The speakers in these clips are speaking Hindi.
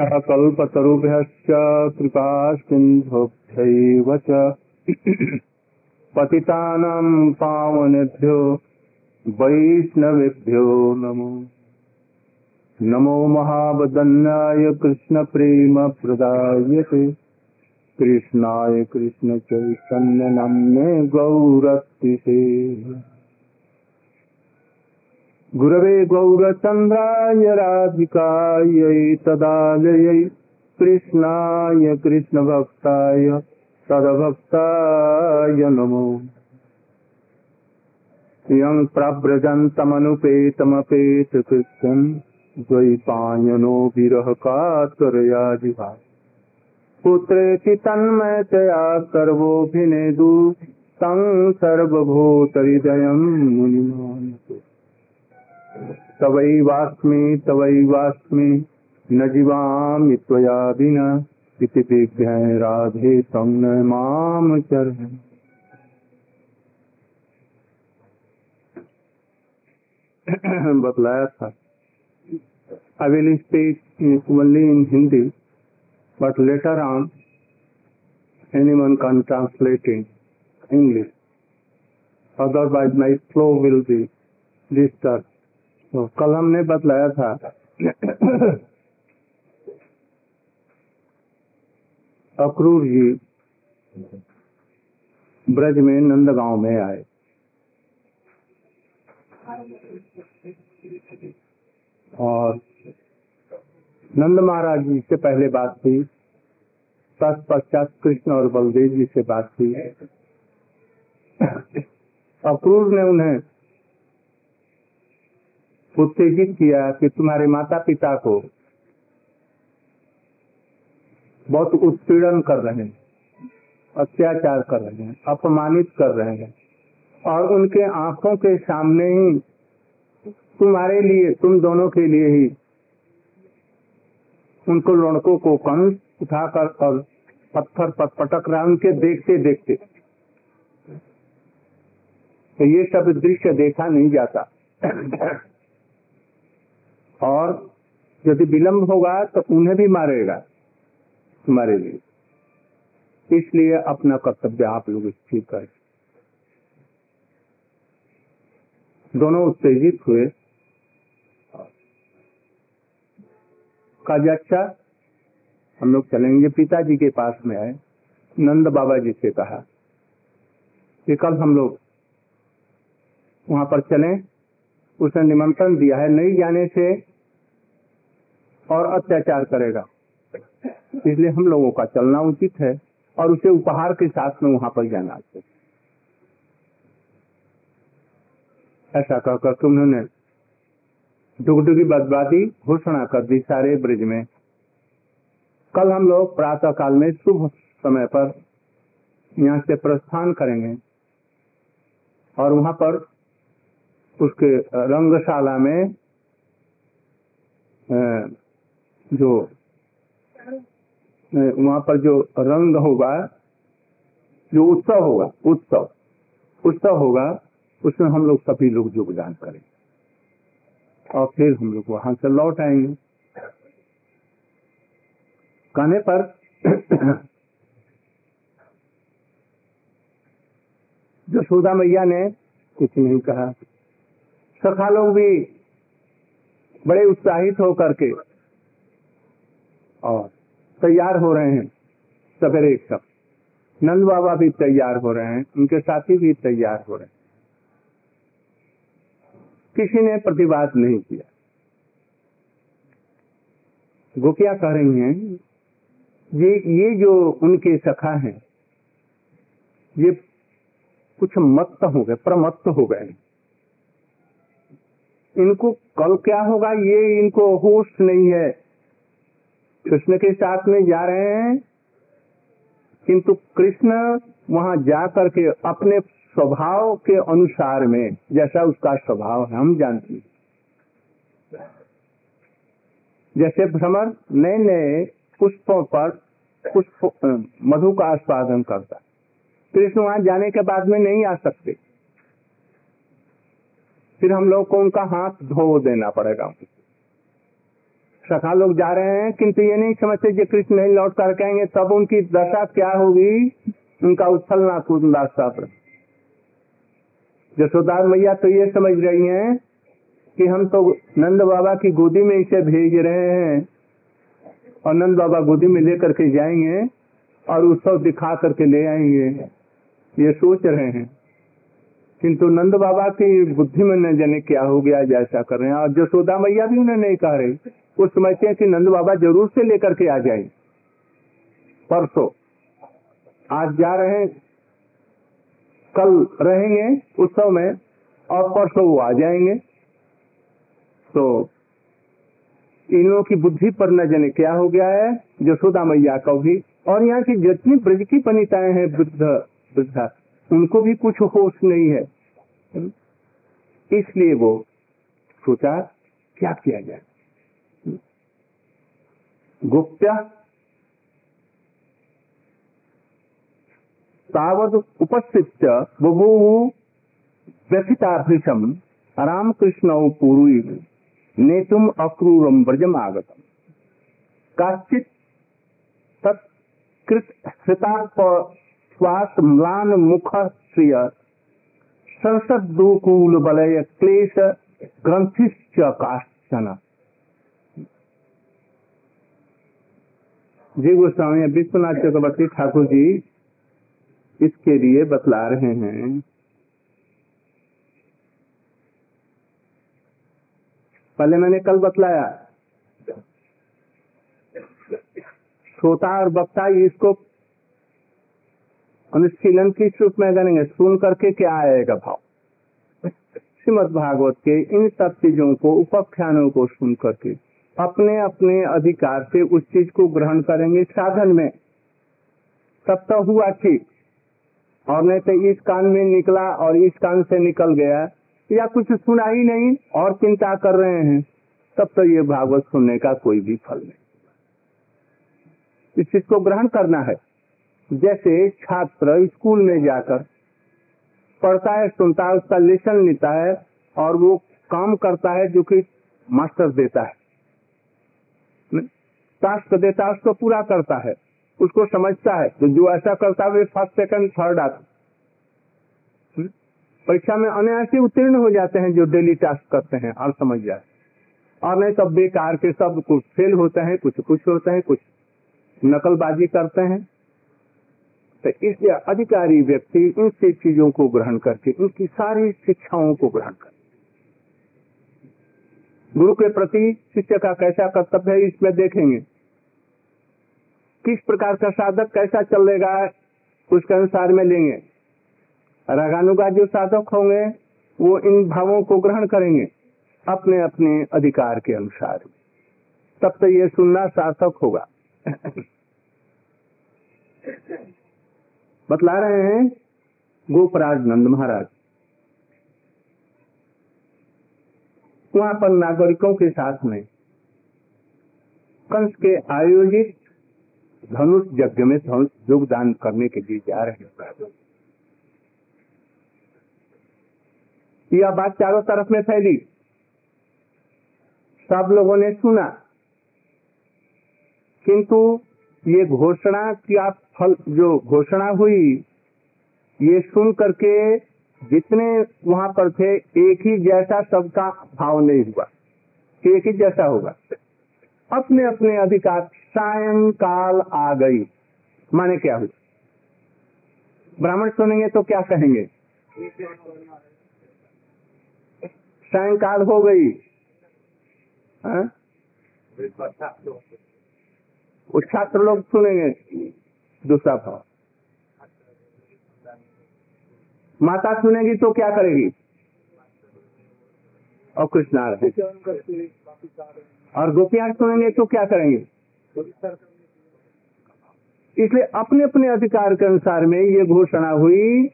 कल्पतरुभ्यश्च कृपा सिन्धुभ्यैव च। पतितानां पावनेभ्यो वैष्णवेभ्यो नमो। नमो महावदन्याय कृष्णप्रेमप्रदायते। कृष्णाय कृष्णचैतन्यनाम्ने गौरतिसे गुरवे गौरचन्द्राय राधिकायै तदालयै कृष्णाय कृष्णभक्ताय तदभक्ताय नमो। यं प्रव्रजन्तमनुपेतमपेतकृत्यम् द्वैपायनो विरह कातरया जिहा पुत्रेति तन्मयतया सर्वोऽभिनेदु तं तवई वास्मे तवई वास्मे, न जीवाम त्वया इति राधे तम न माम चर। बतलाया था। I will speak only in Hindi but later on anyone can translate in English otherwise my flow will be disturb तो कल हमने बतलाया था। अक्रूर जी ब्रज में नंदगांव में आए। और नंद महाराज जी से पहले बात हुई। तत्पश्चात कृष्ण और बलदेव जी से बात हुई। अक्रूर ने उन्हें उत्तेजित किया कि तुम्हारे माता पिता को बहुत उत्पीड़न कर रहे हैं, अत्याचार कर रहे हैं, अपमानित कर रहे हैं और उनके आँखों के सामने ही तुम्हारे लिए, तुम दोनों के लिए ही उनको लड़कों को कंस उठाकर और पत्थर पर पटक रहा, उनके देखते देखते तो ये सब दृश्य देखा नहीं जाता। और यदि विलंब होगा तो उन्हें भी मारेगा तुम्हारे लिए। इसलिए अपना कर्तव्य आप लोग स्थिर करें। दोनों उत्तेजित हुए। अच्छा हम लोग चलेंगे। पिताजी के पास में आए। नंद बाबा जी से कहा कि कल हम लोग वहाँ पर चले। उसने निमंत्रण दिया है। नहीं जाने से और अत्याचार करेगा। इसलिए हम लोगों का चलना उचित है और उसे उपहार के साथ में वहाँ पर जाना चाहिए। ऐसा कहकर उन्होंने डुगडुगी बदबादी घोषणा कर दी सारे ब्रिज में। कल हम लोग प्रातः काल में शुभ समय पर यहाँ से प्रस्थान करेंगे और वहाँ पर उसके रंगशाला में जो वहाँ पर जो रंग होगा, जो उत्सव होगा, उत्सव उत्सव होगा, उसमें हम लोग सभी लोग योगदान करेंगे और फिर हम लोग वहाँ से लौट आएँगे। कहने पर, जो जसोदा मैया ने कुछ नहीं कहा, सखा लोग भी बड़े उत्साहित होकर के और तैयार हो रहे हैं, सवेरे सब। नंद बाबा भी तैयार हो रहे हैं, उनके साथी भी तैयार हो रहे हैं। किसी ने प्रतिवाद नहीं किया। गोपिया कह रही हैं? ये ये जो उनके सखा हैं, ये कुछ मत्त हो गए, प्रमत्त हो गए। इनको कल क्या होगा? ये इनको होश नहीं है। कृष्ण के साथ में जा रहे हैं, किंतु कृष्ण वहाँ जा करके अपने स्वभाव के अनुसार में, जैसा उसका स्वभाव है, हम जानते हैं। जैसे भ्रमर नए नए पुष्पों पर पुष्प मधु का आस्वादन करता कृष्ण वहाँ जाने के बाद में नहीं आ सकते। फिर हम लोग को उनका हाथ धो देना पड़ेगा। सखा लोग जा रहे हैं, किंतु ये नहीं समझते कि कृष्ण नहीं लौट कर कहेंगे तब उनकी दशा क्या होगी? उनका उछलना कूदना सब यशोदा मैया तो ये समझ रही हैं कि हम तो नंद बाबा की गोदी में इसे भेज रहे हैं और नंद बाबा गोदी में लेकर के जाएँगे और उत्सव दिखा करके ले आएँगे। ये सोच रहे हैं। किंतु नंद बाबा की बुद्धि में न जाने क्या हो गया जैसा कर रहे हैं। और जसोदा मैया भी उन्हें नहीं कह रही, वो समझते हैं कि नंद बाबा ज़रूर से लेकर के आ जाए। परसों, आज जा रहे हैं, कल रहेंगे उत्सव में और परसों वो आ जाएँगे। तो इन लोगों की बुद्धि पर न जाने क्या हो गया है जसोदा मैया को भी। और यहाँ की जितनी ब्रज की पनिताएँ हैं वृद्ध वृद्धा उनको भी कुछ होश नहीं है। इसलिए वो सोचा क्या किया जाए गुप्त तावद उपस्थित बभू व्यथिताभृशम रामकृष्ण पूर्वी नेतुम अक्रूरम ब्रजम आगतम। काचित तत्कृत श्रिताप श्वास म्लान मुख श्रिय संसद दुकूल बलय क्लेश ग्रंथिश्च काश्चन। जी गोस्वामी विश्वनाथ चक्रवर्ती ठाकुर जी इसके लिए बतला रहे हैं। पहले मैंने कल बतलाया। श्रोता और वक्ता इसको अनुशीलन की रूप में करेंगे सुन करके क्या आएगा भाव? श्रीमद भागवत के इन सब चीज़ों को, उपाख्यानों को सुन करके अपने अपने अधिकार से उस चीज़ को ग्रहण करेंगे साधन में। तब तो हुआ ठीक। और नहीं तो इस कान में निकला और इस कान से निकल गया, या कुछ सुना ही नहीं और चिंता कर रहे हैं, तब तो ये भागवत सुनने का कोई भी फल नहीं। इस चीज़ को ग्रहण करना है। जैसे छात्र स्कूल में जाकर पढ़ता है, सुनता है, उसका लेसन लेता है और वो काम करता है जो कि मास्टर देता है। टास्क देता है, उसको पूरा करता है। उसको समझता है तो जो ऐसा करता है फ़र्स्ट सेकंड थर्ड आता परीक्षा में अनायासी उत्तीर्ण हो जाते हैं जो डेली टास्क करते हैं और समझ जाए। और नहीं तो बेकार के सब कुछ फेल होते हैं कुछ कुछ होते हैं, कुछ नकलबाजी करते हैं। तो इसलिए अधिकारी व्यक्ति इन सब चीज़ों को ग्रहण करके, उनकी सारी शिक्षाओं को ग्रहण कर गुरु के प्रति शिष्य का कैसा कर्तव्य है, इसमें देखेंगे। किस प्रकार का साधक कैसा चलेगा, उसके अनुसार में लेंगे। रागानुगा जो साधक होंगे, वो इन भावों को ग्रहण करेंगे अपने अपने अधिकार के अनुसार। तब तो ये सुनना सार्थक होगा। बतला रहे हैं गोपराज नंद महाराज। वहाँ पर नागरिकों के साथ में कंस के आयोजित धनुष यज्ञ में धनुष योगदान करने के लिए जा रहे हैं। यह बात चारों तरफ़ में फैली। सब लोगों ने सुना। किंतु ये घोषणा क्या फल जो घोषणा हुई ये सुन करके जितने वहाँ पर थे एक ही जैसा सबका भाव नहीं हुआ। एक ही जैसा होगा। अपने अपने अधिकार सायंकाल आ गई। माने क्या हुई ब्राह्मण सुनेंगे तो क्या कहेंगे? सायंकाल हो गई। हाँ? वो छात्र लोग सुनेंगे। दूसरा भाव। माता सुनेगी तो क्या करेगी? और कृष्णा रहे और गोपियाँ सुनेंगे तो क्या करेंगे? इसलिए अपने अपने अधिकार के अनुसार में ये घोषणा हुई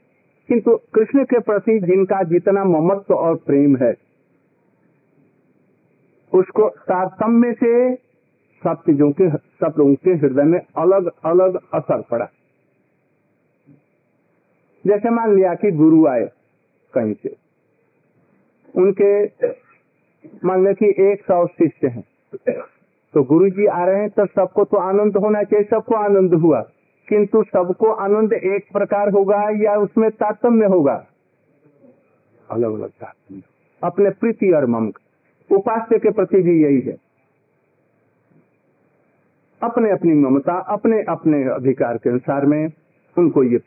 किंतु कृष्ण के प्रति जिनका जितना ममत्व और प्रेम है उसको तारतम्य से सब चीज़ों के, सब लोगों के हृदय में अलग अलग असर पड़ा। जैसे मान लिया कि गुरु आए कहीं से। उनके, मान लिया कि एक सौ शिष्य हैं। तो गुरु जी आ रहे हैं तो सबको तो आनंद होना चाहिए, सबको आनंद हुआ। किंतु सबको आनंद एक प्रकार होगा या उसमें तारतम्य होगा? अलग अलग तारतम्य अपने प्रीति और मम उपास्य के प्रति भी यही है। अपने अपनी ममता अपने अपने अधिकार के अनुसार में उनको ये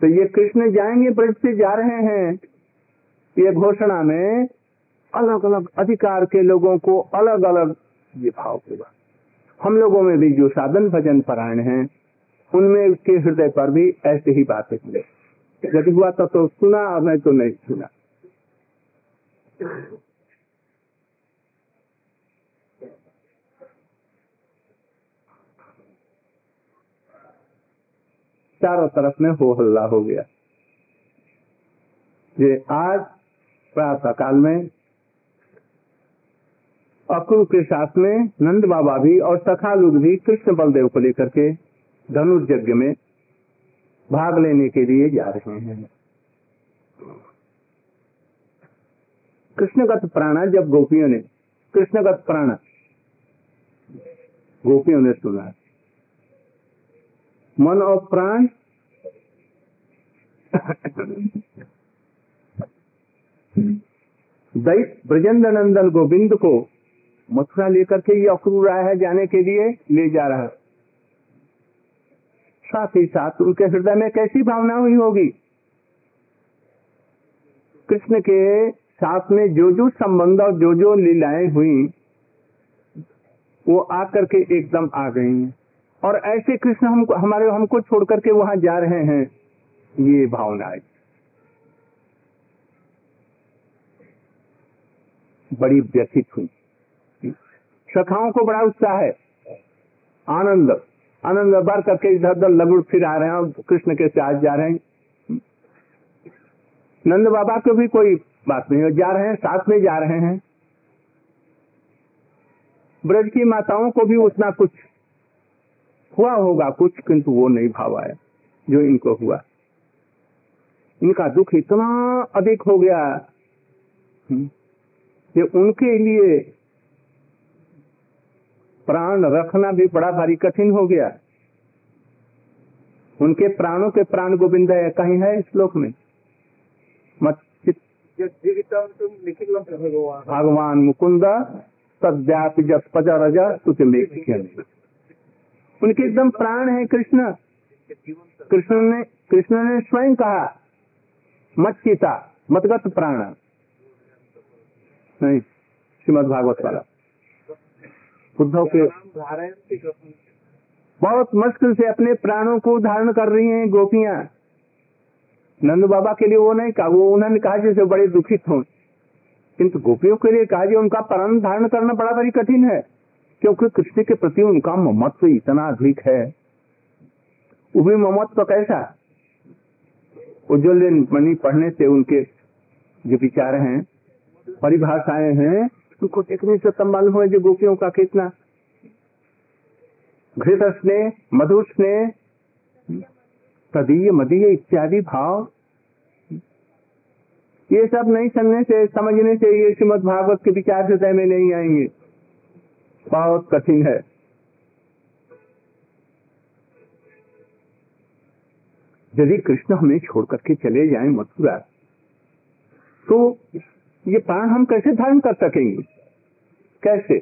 तो ये कृष्ण जाएँगे ब्रज से जा रहे हैं। ये घोषणा में अलग अलग अधिकार के लोगों को अलग अलग ये भाव होगा हम लोगों में भी जो साधन भजन परायण है उनमें के हृदय पर भी ऐसे ही बातें मिले। यदि हुआ तो, तो सुना और नहीं तो नहीं सुना। चारों तरफ़ में हो हल्ला हो गया। ये आज प्रातः काल में अक्रू के साथ में नंद बाबा भी और सखा लोग भी कृष्ण बलदेव को लेकर के धनुष में भाग लेने के लिए जा रहे हैं। कृष्णगत प्राणा, जब गोपियों ने, कृष्णगत प्राणा गोपियों ने सुना मन और प्राण। दैत ब्रजेंद्र नंदन गोविंद को मथुरा लेकर के ये अक्रूर आया है जाने के लिए, ले जा रहा। है साथ ही साथ उनके हृदय में कैसी भावना हुई होगी? कृष्ण के साथ में जो जो संबंध और जो जो लीलाएँ हुई, वो आकर के एकदम आ गई। और ऐसे कृष्ण हमको हमारे, हमको छोड़ करके वहाँ जा रहे हैं। ये भावना है। बड़ी व्यथित हुई। सखाओं को बड़ा उत्साह है। आनंद आनंद भर करके इधर उधर लगुड़ फिर आ रहे हैं, कृष्ण के साथ जा रहे हैं। नंद बाबा को भी कोई बात नहीं जा रहे हैं, साथ में जा रहे हैं। ब्रज की माताओं को भी उतना कुछ हुआ होगा कुछ किंतु वो नहीं भाव आया जो इनको हुआ। इनका दुख इतना अधिक हो गया कि उनके लिए प्राण रखना भी बड़ा भारी कठिन हो गया। उनके प्राणों के प्राण गोविंद है कहीं है श्लोक में? मत भगवान मुकुंद सद्यापि जस रज सुत उनके एकदम प्राण है कृष्ण। कृष्ण ने कृष्ण ने स्वयं कहा, मत चिता मतगत प्राण। नहीं, श्रीमद भागवत वाला। उद्धव के बहुत मुश्किल से अपने प्राणों को धारण कर रही हैं गोपियाँ। नंद बाबा के लिए वो नहीं कहा, वो उन्होंने कहा जैसे बड़े दुखित हों। किंतु गोपियों के लिए कहा उनका प्राण धारण करना बड़ा बड़ी कठिन है। क्योंकि कृष्ण के प्रति उनका ममत्व इतना अधिक है। वो भी ममत्व कैसा? उज्जवल मणि पढ़ने से उनके जो विचार हैं, परिभाषाएँ हैं, उनको देखने से तब मालूम हुआ जो गोपियों का कितना। घृत स्नेह मधुर स्नेह तदीय, मदीय इत्यादि भाव। ये सब नहीं समझने से समझने से ये श्रीमद भागवत के विचार से तय में नहीं आएँगे बहुत कठिन है। यदि कृष्ण हमें छोड़ करके चले जाए मथुरा तो ये प्राण हम कैसे धारण कर सकेंगे? कैसे?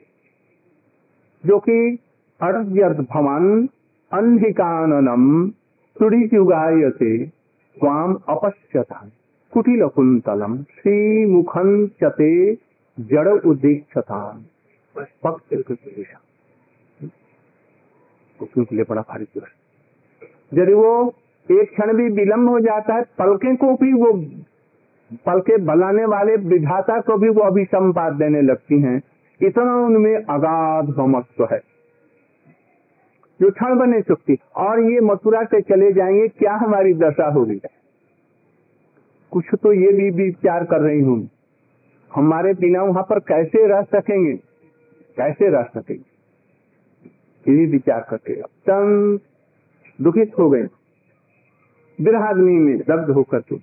जो कि अर्घ्यर्थ भवन अंधिकाननम सुड़ीजुगायते स्वाम अपश्यता। कुटिल कुंतलम श्री मुखन चते जड़ उदीक्षता लिए बड़ा भारी यदि वो एक क्षण भी विलम्ब हो जाता है, पलके को भी वो, पलके बलाने वाले विधाता को भी वो अभिसंपाद देने लगती हैं। इतना उनमें अगाध ममत्व है। जो क्षण बने चुकती और ये मथुरा से चले जाएँगे, क्या हमारी दशा होगी कुछ तो ये भी विचार कर रही हूँ। हमारे बिना वहाँ पर कैसे रह सकेंगे? कैसे रह सकेंगे? ये विचार करके अत्यंत दुखित हो गए। विराग्नि में दग्ध होकर के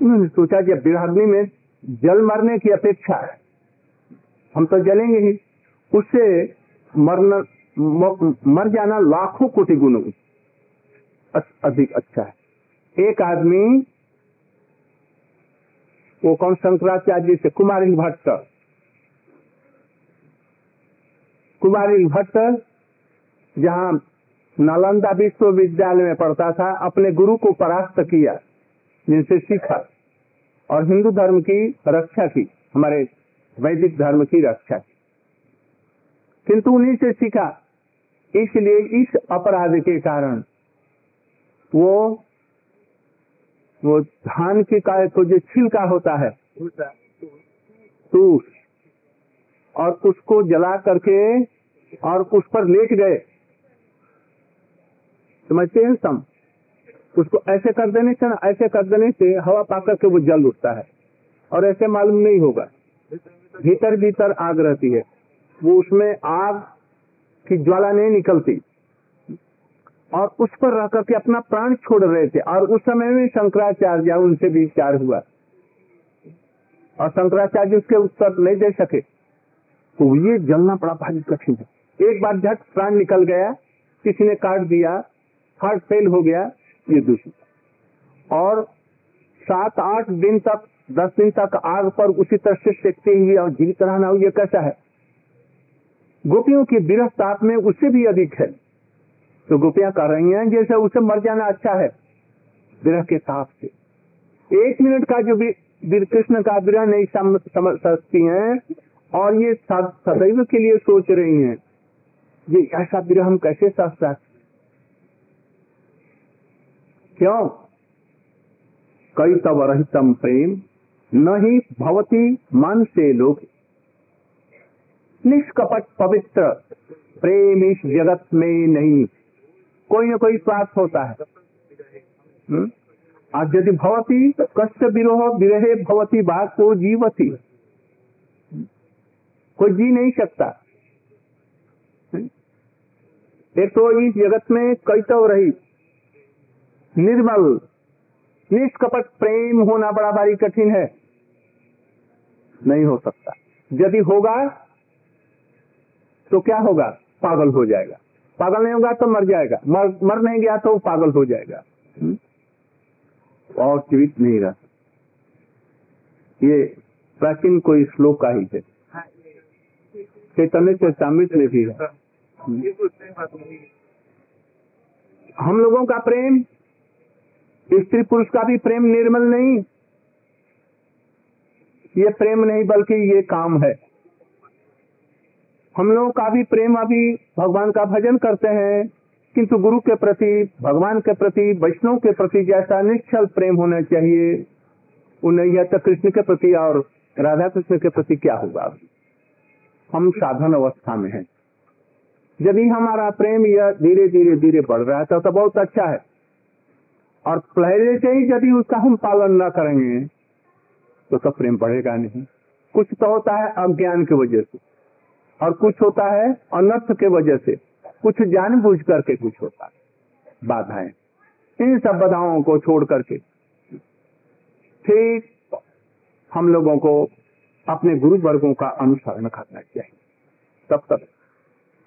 उन्होंने सोचा जब विराग्नि में जल मरने की अपेक्षा है। हम तो जलेंगे ही। उससे मरना मर जाना लाखों कोटि गुण अधिक अच्छा है। एक आदमी वो कौन शंकराचार्य से? कुमारी भट्ट। कुमारी भट्ट, जहाँ नालंदा विश्वविद्यालय में पढ़ता था, अपने गुरु को परास्त किया, जिनसे सीखा, और हिंदू धर्म की रक्षा की, हमारे वैदिक धर्म की रक्षा की। किंतु उन्हीं से सीखा, इसलिए इस अपराध के कारण वो वो धान के काय को जो छिलका होता है। तूस और उसको जला करके और उस पर लेट गए। समझते हैं सम? उसको ऐसे कर देने से ना ऐसे कर देने से हवा पाकर के वो जल उठता है। और ऐसे मालूम नहीं होगा। भीतर भीतर आग रहती है। वो उसमें आग की ज्वाला नहीं निकलती। और उस पर रह करके अपना प्राण छोड़ रहे थे। और उस समय में शंकराचार्य उनसे भी विचार हुआ। और शंकराचार्य उसके उत्तर नहीं दे सके। तो ये जलना बड़ा भारी कठिन है। एक बार झट प्राण निकल गया, किसी ने काट दिया, हार्ट फेल हो गया, ये दूसरी और सात, आठ दिन तक, दस दिन तक आग पर उसी तरह से सेकते हुए और जीवित रहना ये कैसा है? गोपियों की विरह ताप में उससे भी अधिक है। तो गोपियाँ कह रही हैं जैसे उसे मर जाना अच्छा है। विरह के ताप से। एक मिनट का जो कृष्ण का विरह नहीं सम, समझ सकती हैं और ये सदैव के लिए सोच रही हैं ये ऐसा विरह हम कैसे सह सकते क्यों? कई तब रहितम प्रेम न ही भवती मन से लोग निष्कपट पवित्र प्रेम इस जगत में नहीं। कोई न कोई स्वार्थ होता है। हम्म? और यदि भवती कष्ट विरोह विरहे भवती बात को जीवती। कोई जी नहीं सकता। एक तो इस जगत में तो रही। निर्मल, निष्कपट प्रेम होना बड़ा भारी कठिन है। नहीं हो सकता। यदि होगा तो क्या होगा? पागल हो जाएगा। पागल नहीं होगा तो मर जाएगा। मर मर नहीं गया तो पागल हो जाएगा। हुँ? और जीवित नहीं रह। ये प्राचीन कोई श्लोक का ही है चैतन्य चैतामृत में भी है। हम लोगों का प्रेम स्त्री पुरुष का भी प्रेम निर्मल नहीं। ये प्रेम नहीं बल्कि ये काम है। हम लोगों का भी प्रेम अभी भगवान का भजन करते हैं किंतु गुरु के प्रति भगवान के प्रति वैष्णव के प्रति जैसा निश्चल प्रेम होना चाहिए उन्हें यह तो कृष्ण के प्रति और राधा कृष्ण के प्रति क्या होगा? हम साधन अवस्था में हैं। यदि हमारा प्रेम यह धीरे धीरे धीरे बढ़ रहा था तो, तो बहुत अच्छा है। और पहले से ही यदि उसका हम पालन न करेंगे तो सब प्रेम बढ़ेगा नहीं। कुछ तो होता है अज्ञान की वजह से। और कुछ होता है अनर्थ के वजह से। कुछ जानबूझ करके कुछ होता है। बाधाएँ। इन सब बाधाओं को छोड़ करके ठीक हम लोगों को अपने गुरु वर्गों का अनुसरण करना चाहिए। तब तक।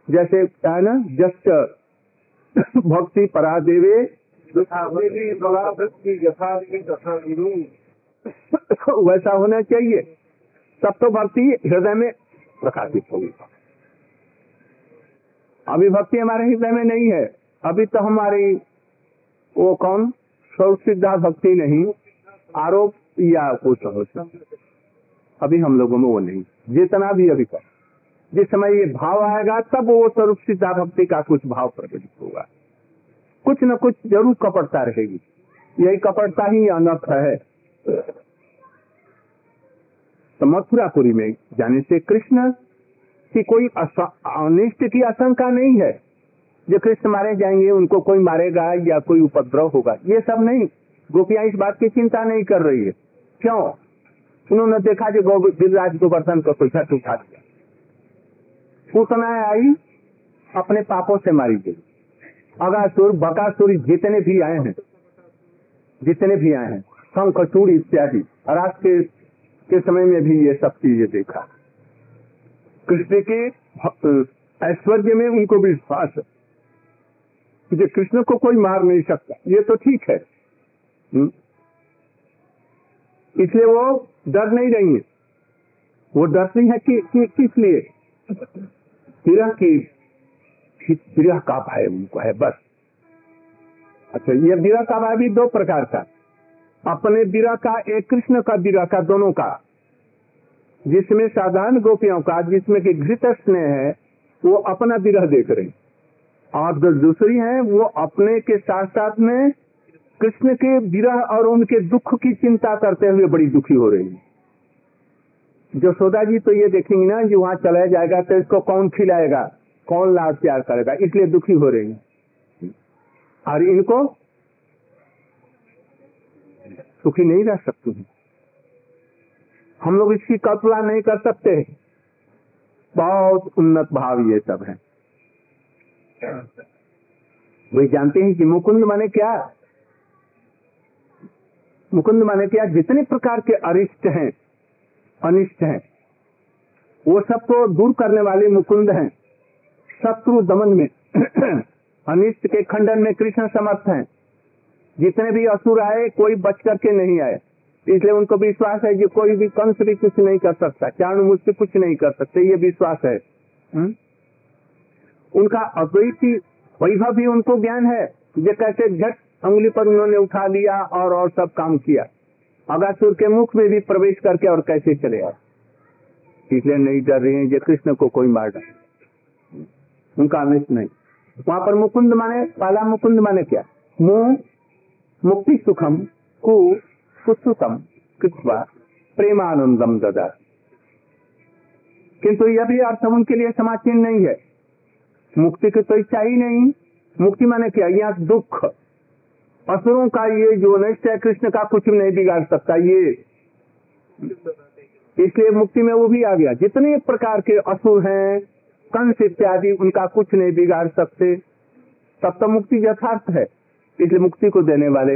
जैसे है ना जस्ट भक्ति परा देवे वैसा होना चाहिए। तब तो भक्ति हृदय में प्रकाशित होगी। अभी भक्ति हमारे हृदय में नहीं है। अभी तो हमारी वो कौन? स्व सिद्धा भक्ति नहीं। आरोप या कुछ हो अभी हम लोगों में वो नहीं। जितना भी अभी कर जिस समय ये भाव आएगा, तब वो स्वरूप सिद्धा भक्ति का कुछ भाव प्रकटित होगा। कुछ न कुछ ज़रूर कपड़ता रहेगी। यही कपड़ता ही अनर्थ है। तो मथुरापुरी में जाने से कृष्ण की कोई अनिष्ट की आशंका नहीं है। जो कृष्ण मारे जाएँगे, उनको कोई मारेगा या कोई उपद्रव होगा, ये सब नहीं। गोपियाँ इस बात की चिंता नहीं कर रही है। क्यों? उन्होंने देखा जो गिरिराज गोवर्धन को कोई झट उठा दिया। पूतना आई, अपने पापों से मारी गई। अगासुर, बकासुर जितने भी आए हैं, जितने भी आए हैं, शंख चूड़ इत्यादि राष्ट्र के समय में भी ये सब चीज़ें देखा। कृष्ण के ऐश्वर्य में उनको विश्वास है। कृष्ण को कोई मार नहीं सकता ये तो ठीक है। इसलिए वो डर नहीं रही है। वो डरती है कि, कि किस लिए? विरह की विरह का भय उनको है बस। अच्छा ये विरह का भय भी दो प्रकार का अपने विरह का, एक कृष्ण का विरह का, दोनों का। जिसमें साधारण गोपियों का, जिसमें कि घृत स्नेह है, वो अपना विरह देख रहे और जो दूसरी है, वो अपने के साथ साथ में कृष्ण के विरह और उनके दुख की चिंता करते हुए बड़ी दुखी हो रही है। जसोदा जी तो ये देखेंगी ना, कि वहाँ चला जाएगा तो इसको कौन खिलाएगा? कौन लाभ प्यार करेगा? इसलिए दुखी हो रही है। और इनको सुखी नहीं रह सकती हम लोग इसकी कल्पना नहीं कर सकते बहुत उन्नत भाव ये सब है। वही जानते हैं कि मुकुंद माने क्या? मुकुंद माने क्या? जितने प्रकार के अरिष्ट हैं, अनिष्ट हैं, वो सब सबको दूर करने वाले मुकुंद हैं। शत्रु दमन में, अनिष्ट के खंडन में कृष्ण समर्थ हैं। जितने भी असुर आए कोई बच करके नहीं आए। इसलिए उनको विश्वास है कि कोई भी कंस भी कुछ नहीं कर सकता। चाणु मुझसे कुछ नहीं कर सकते ये विश्वास है। हुँ? उनका अद्वैती वैभव भी उनको ज्ञान है जो कैसे झट उंगली पर उन्होंने उठा लिया और और सब काम किया। अगासुर के मुख में भी प्रवेश करके और कैसे चले आए। इसलिए नहीं डर रहे हैं ये कृष्ण को कोई मार डाले। उनका अनिष्ट नहीं। वहाँ पर मुकुंद माने पहला मुकुंद माने क्या? मुँह मुक्ति सुखम कु कुसुतम कृत्वा प्रेमानंदम ददा। किंतु यह भी अर्थ उनके लिए समाचीन नहीं है, मुक्ति की तो इच्छा ही नहीं। मुक्ति माने क्या? यहाँ दुख। असुरों का ये जो नष्ट है, कृष्ण का कुछ नहीं बिगाड़ सकता ये। इसलिए मुक्ति में वो भी आ गया। जितने प्रकार के असुर हैं, कंस इत्यादि, उनका कुछ नहीं बिगाड़ सकते। तब तो मुक्ति यथार्थ है। इसलिए मुक्ति को देने वाले,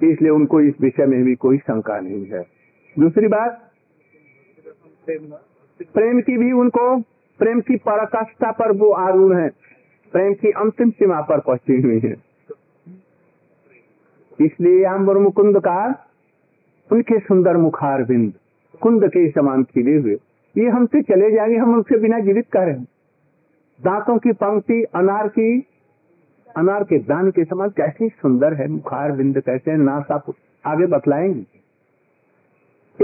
इसलिए उनको इस विषय में भी कोई शंका नहीं है। दूसरी बात, प्रेम की भी उनको, प्रेम की पराकाष्ठा पर वो आरूढ़ है। प्रेम की अंतिम सीमा पर पहुँची हुई है। इसलिए आम्बर मुकुंद का उनके सुंदर मुखार बिंद कुंद के समान खिले हुए। ये हमसे चले जाएँगे, हम उनसे बिना जीवित कर रहे हैं। दांतों की पंक्ति, अनार की अनार के दान के समान कैसे सुंदर है मुखार बिंद कैसे नासा आगे बतलाएँगे।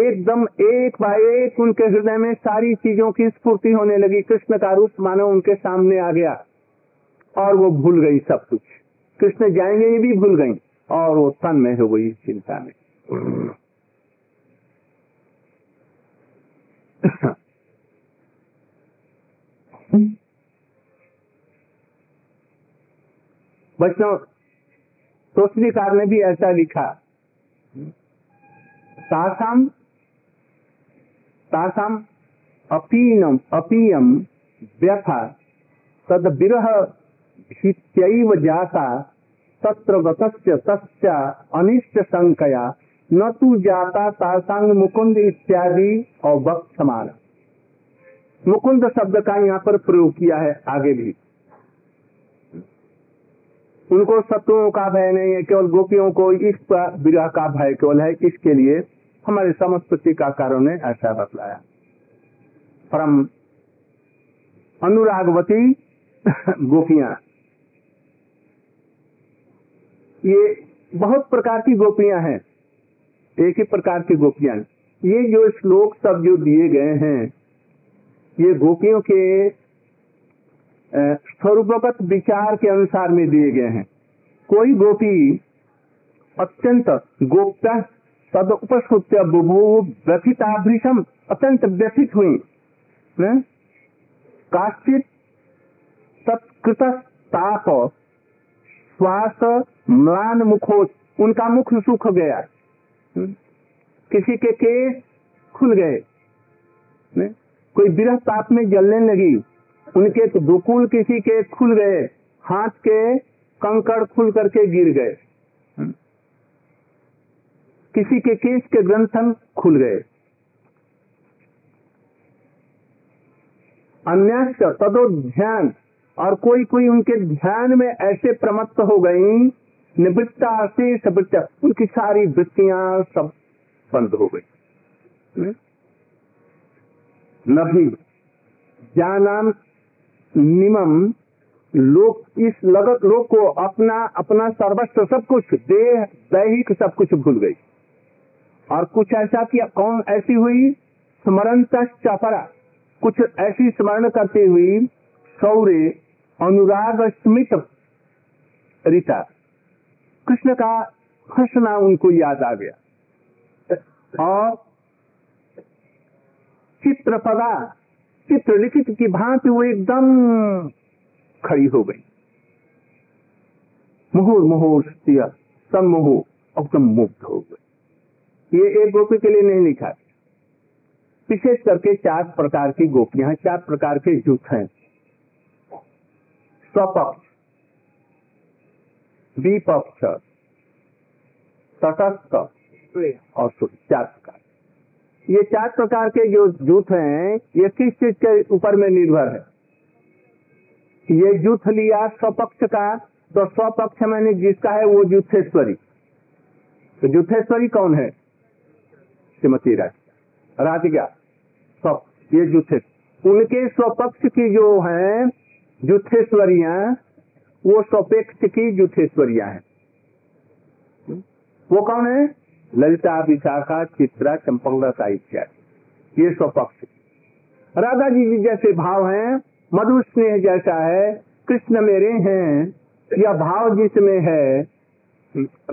एकदम एक बाय एक उनके हृदय में सारी चीज़ों की स्फूर्ति होने लगी। कृष्ण का रूप मानो उनके सामने आ गया और वो भूल गई सब कुछ। कृष्ण जाएँगे ये भी भूल गई और वो तन में हो गई चिंता में। वैष्णव सोचनीकार ने भी ऐसा लिखा। तासाम तासाम, अपीनम, अपीयम, व्यथा, तद विरह भीत्यैव जाता, तत्र गतस्य तस्य अनिष्ट संकया, न तू जाता तासांग मुकुंद इत्यादि और वक्त समान मुकुंद शब्द का यहाँ पर प्रयोग किया है आगे भी। उनको शत्रुओं का भय नहीं है, केवल गोपियों को इस विरह का भय केवल है, इसके लिए हमारे समस्त टीकाकारों ने ऐसा बतलाया। परम अनुरागवती गोपियाँ। ये बहुत प्रकार की गोपियाँ हैं, एक ही प्रकार की गोपियाँ। ये जो श्लोक सब जो दिए गए हैं, ये गोपियों के स्वरूपगत विचार के अनुसार में दिए गए हैं। कोई गोपी अत्यंत गोप्ता तद उपस्कृत्य व्यथिताभृषम अत्यंत व्यथित हुई। काश्चित तत्कृत ताप श्वास म्लान मुखो उनका मुख सूख गया। किसी के केस खुल गए। कोई विरह ताप में जलने लगी। उनके दुकुल किसी के खुल गए, हाथ के कंकड़ खुल करके गिर गए। किसी के केस के ग्रंथन खुल गए। अन्य तदो ध्यान और कोई कोई उनके ध्यान में ऐसे प्रमत्त हो गई, निवृत्ता से उनकी सारी वृत्तियाँ सब बंद हो गई। नभी ज्ञानाम निमम लोग इस लगत लोग को अपना अपना सर्वस्व सब कुछ, देह, दैहिक सब कुछ भूल गई। और कुछ ऐसा किया कौन ऐसी हुई? स्मरण चापरा कुछ ऐसी स्मरण करते हुई सौर्य अनुराग स्मित रीता। कृष्ण का हंसना उनको याद आ गया। और चित्रपदा चित्र लिखित की भांति वो एकदम खड़ी हो गई। मुहुर मुहुर सम्मोह एकदम मुक्त हो गई। ये एक गोपी के लिए नहीं लिखा विशेष करके चार प्रकार की गोपियाँ चार प्रकार के जुट हैं। स्वपक्ष विपक्ष तटस्थ और चार प्रकार। ये चार प्रकार के जो जूथ हैं, ये किस चीज़ के ऊपर में निर्भर है? ये जूथ लिया स्वपक्ष का तो स्वपक्ष मैंने जिसका है वो जूथेश्वरी। तो जूथेश्वरी कौन है? श्रीमती राधिका। राधिका ये जूथे। उनके स्वपक्ष की जो है, जूथेश्वरिया, वो स्वपेक्ष की जूथेश्वरिया है। वो कौन है? ललिता विशाखा चित्रा चंपकलता इत्यादि। ये स्वपक्ष। राधा जी जी जैसे भाव हैं मधु स्नेह जैसा है, कृष्ण मेरे हैं, यह भाव जिसमें है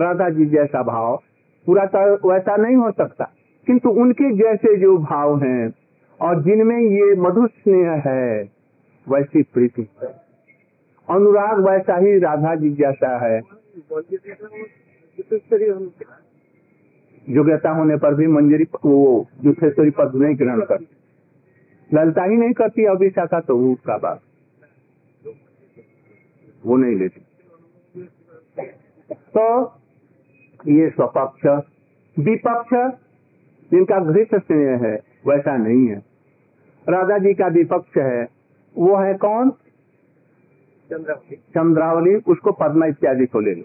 राधा जी जैसा भाव, पूरा तो वैसा नहीं हो सकता। किंतु उनके जैसे जो भाव हैं, और जिनमें ये मधु स्नेह है, वैसी प्रीति अनुराग वैसा ही राधा जी जैसा है। योग्यता होने पर भी मंजरी वो जुथेश्वरी पद नहीं ग्रहण करती ललता ही नहीं करती अभी शाखा तो उसका बात वो नहीं लेती। तो ये स्वपक्ष विपक्ष जिनका घृत स्नेह है वैसा नहीं है। राधा जी का विपक्ष है वो है कौन? चंद्रावली उसको पद्मा इत्यादि को ले लो।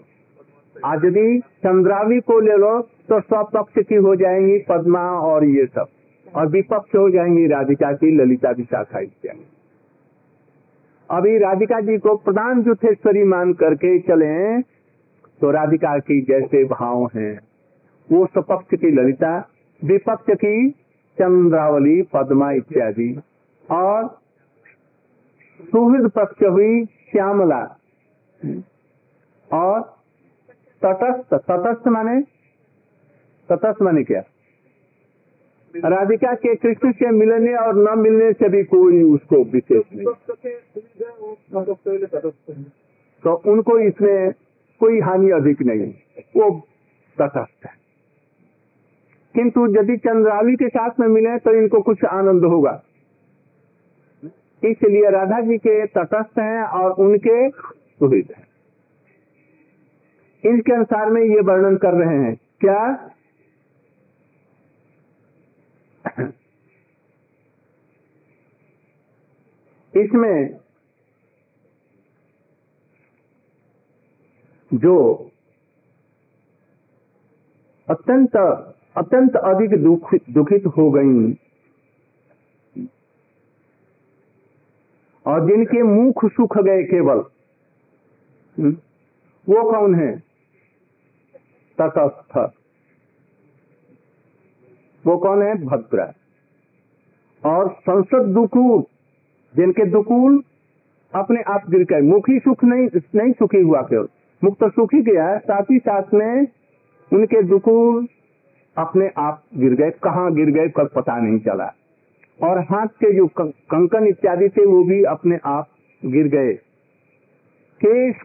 आज यदि चंद्रावी को ले लो तो स्वपक्ष की हो जाएँगी पद्मा और ये सब। और विपक्ष हो जाएँगी राधिका की, ललिता विशाखा इत्यादि। अभी राधिका जी को प्रधान जुथेश्वरी मान करके चले तो राधिका की जैसे भाव हैं। वो स्वपक्ष की ललिता, विपक्ष की चंद्रावली, पद्मा इत्यादि। और सुहृद पक्ष हुई श्यामला। और तटस्थ तटस्थ माने? तटस्थ माने क्या? राधिका के कृष्ण से मिलने और न मिलने से भी कोई उसको विशेष नहीं। तो उनको इसमें कोई हानि अधिक नहीं। वो तटस्थ है। किंतु यदि चंद्रावी के साथ में मिले तो इनको कुछ आनंद होगा। इसलिए राधा जी के तटस्थ हैं और उनके सुहित हैं। इनके अनुसार में ये वर्णन कर रहे हैं। क्या? इसमें जो अत्यंत अत्यंत अधिक दुख, दुखित हो गई और जिनके मुख सुख गए केवल वो कौन है? तटस्थ। वो कौन है? भद्र। और संसद दुकूल, जिनके दुकूल अपने आप गिर गए। मुखी सुख नहीं नहीं सुखी हुआ केवल मुक्त सुखी गया है, साथ ही साथ में उनके दुकूल अपने आप गिर गए। कहाँ गिर गए कल पता नहीं चला। और हाथ के जो कंकन इत्यादि थे, वो भी अपने आप गिर गए। केश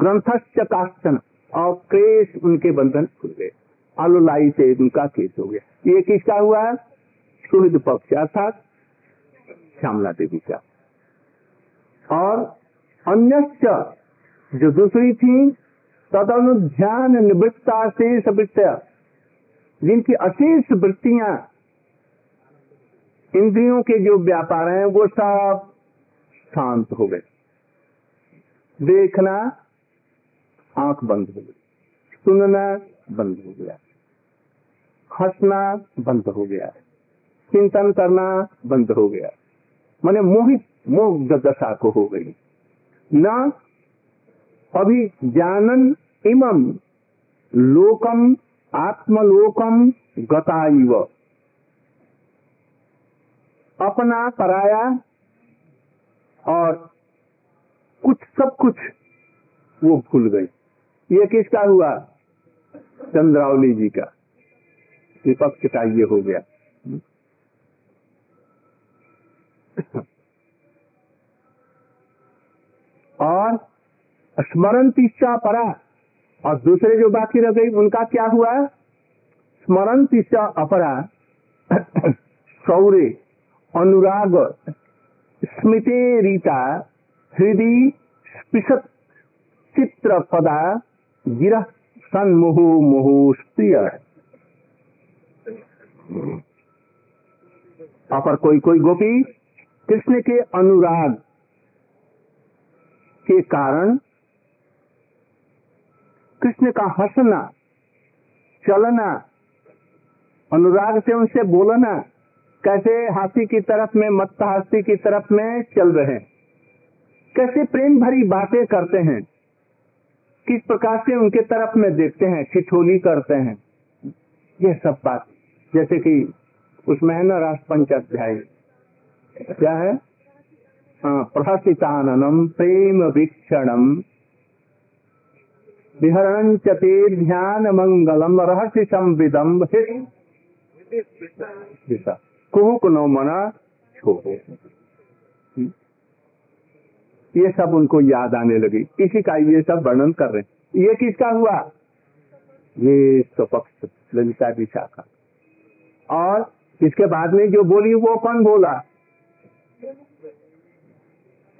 ग्रंथस्थ काष्टन और केश उनके बंधन खुल गए। आलुलाई से उनका केस हो गया। ये किसका हुआ? है सुहृद पक्ष, अर्थात श्यामला देवी का। और अन्य जो दूसरी थी, तदनुध्यान निवृत्ता शेष वृत्त जिनकी अशेष वृत्तियाँ इंद्रियों के जो व्यापार हैं, वो सब शांत हो गए। देखना आँख बंद हो गई। सुनना बंद हो गया। हंसना बंद हो गया। चिंतन करना बंद हो गया। मैंने मोहित, मोह दशा को हो गई। न अभी जानन इमम लोकम, आत्मलोकम गताइव अपना पराया और कुछ सब कुछ वो भूल गई। ये किसका हुआ? चंद्रावली जी का। विपक्ष का ये हो गया। और स्मरण तीसा परा और दूसरे जो बाकी रह गई, उनका क्या हुआ? स्मरण तीसा अपरा। सौर्य, अनुराग, स्मृति, रीता, हृदय, स्पृशत चित्र पदा गिरह सन्मुहु मुहु प्रिय अपर कोई कोई गोपी, कृष्ण के अनुराग के कारण कृष्ण का हंसना, चलना, अनुराग से उनसे बोलना, कैसे हाथी की तरफ़ में मत्त हाथी की तरफ़ में चल रहे हैं। कैसे प्रेम भरी बातें करते हैं। किस प्रकार से उनके तरफ़ में देखते हैं, ठिठोली करते हैं। यह सब बात, जैसे कि उसमें है ना राष्ट्रपंच अध्याय क्या है? हाँ प्रहसिताननम प्रेम वीक्षणम विहरण चते ध्यान मंगलम रहस्य संविदम कुहुक नो मना छोड़ो ये सब उनको याद आने लगी। इसी का ये सब वर्णन कर रहे हैं। ये किसका हुआ? ये स्वपक्ष ललिता विशाखा और इसके बाद में जो बोली, वो कौन बोला?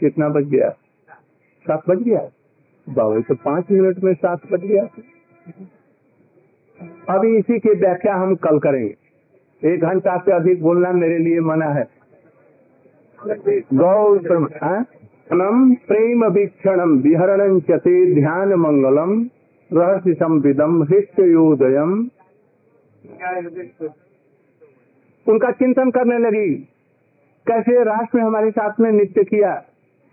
कितना बज गया? सात बज गया। बाबू तो पाँच मिनट में सात बज गया। अभी इसी की व्याख्या हम कल करेंगे। एक घंटा से अधिक बोलना मेरे लिए मना है। गौ नम प्रेम वीक्षणम, विहरण चते ध्यान मंगलम रहस्य संविदम हृष्योदयम उनका चिंतन करने लगी। कैसे राष्ट्र में हमारे साथ में नृत्य किया?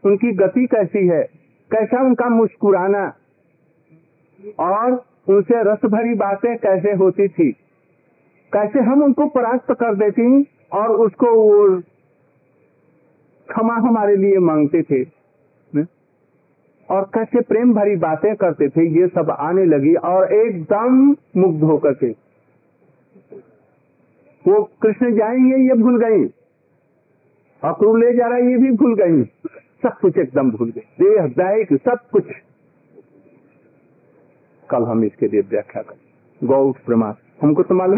उनकी गति कैसी है? कैसा उनका मुस्कुराना? और उनसे रस भरी बातें कैसे होती थी? कैसे हम उनको परास्त कर देती और उसको क्षमा हमारे लिए मांगते थे, ने? और कैसे प्रेम भरी बातें करते थे, ये सब आने लगी और एकदम मुग्ध होकर के। वो कृष्ण जाएँगे ये भूल गई। अक्रू ले जा रहा है, ये भी भूल गई। सब कुछ एकदम भूल गई देह दैक सब कुछ। कल हम इसके लिए व्याख्या करें। गौ प्रमाण। हमको तो मालूम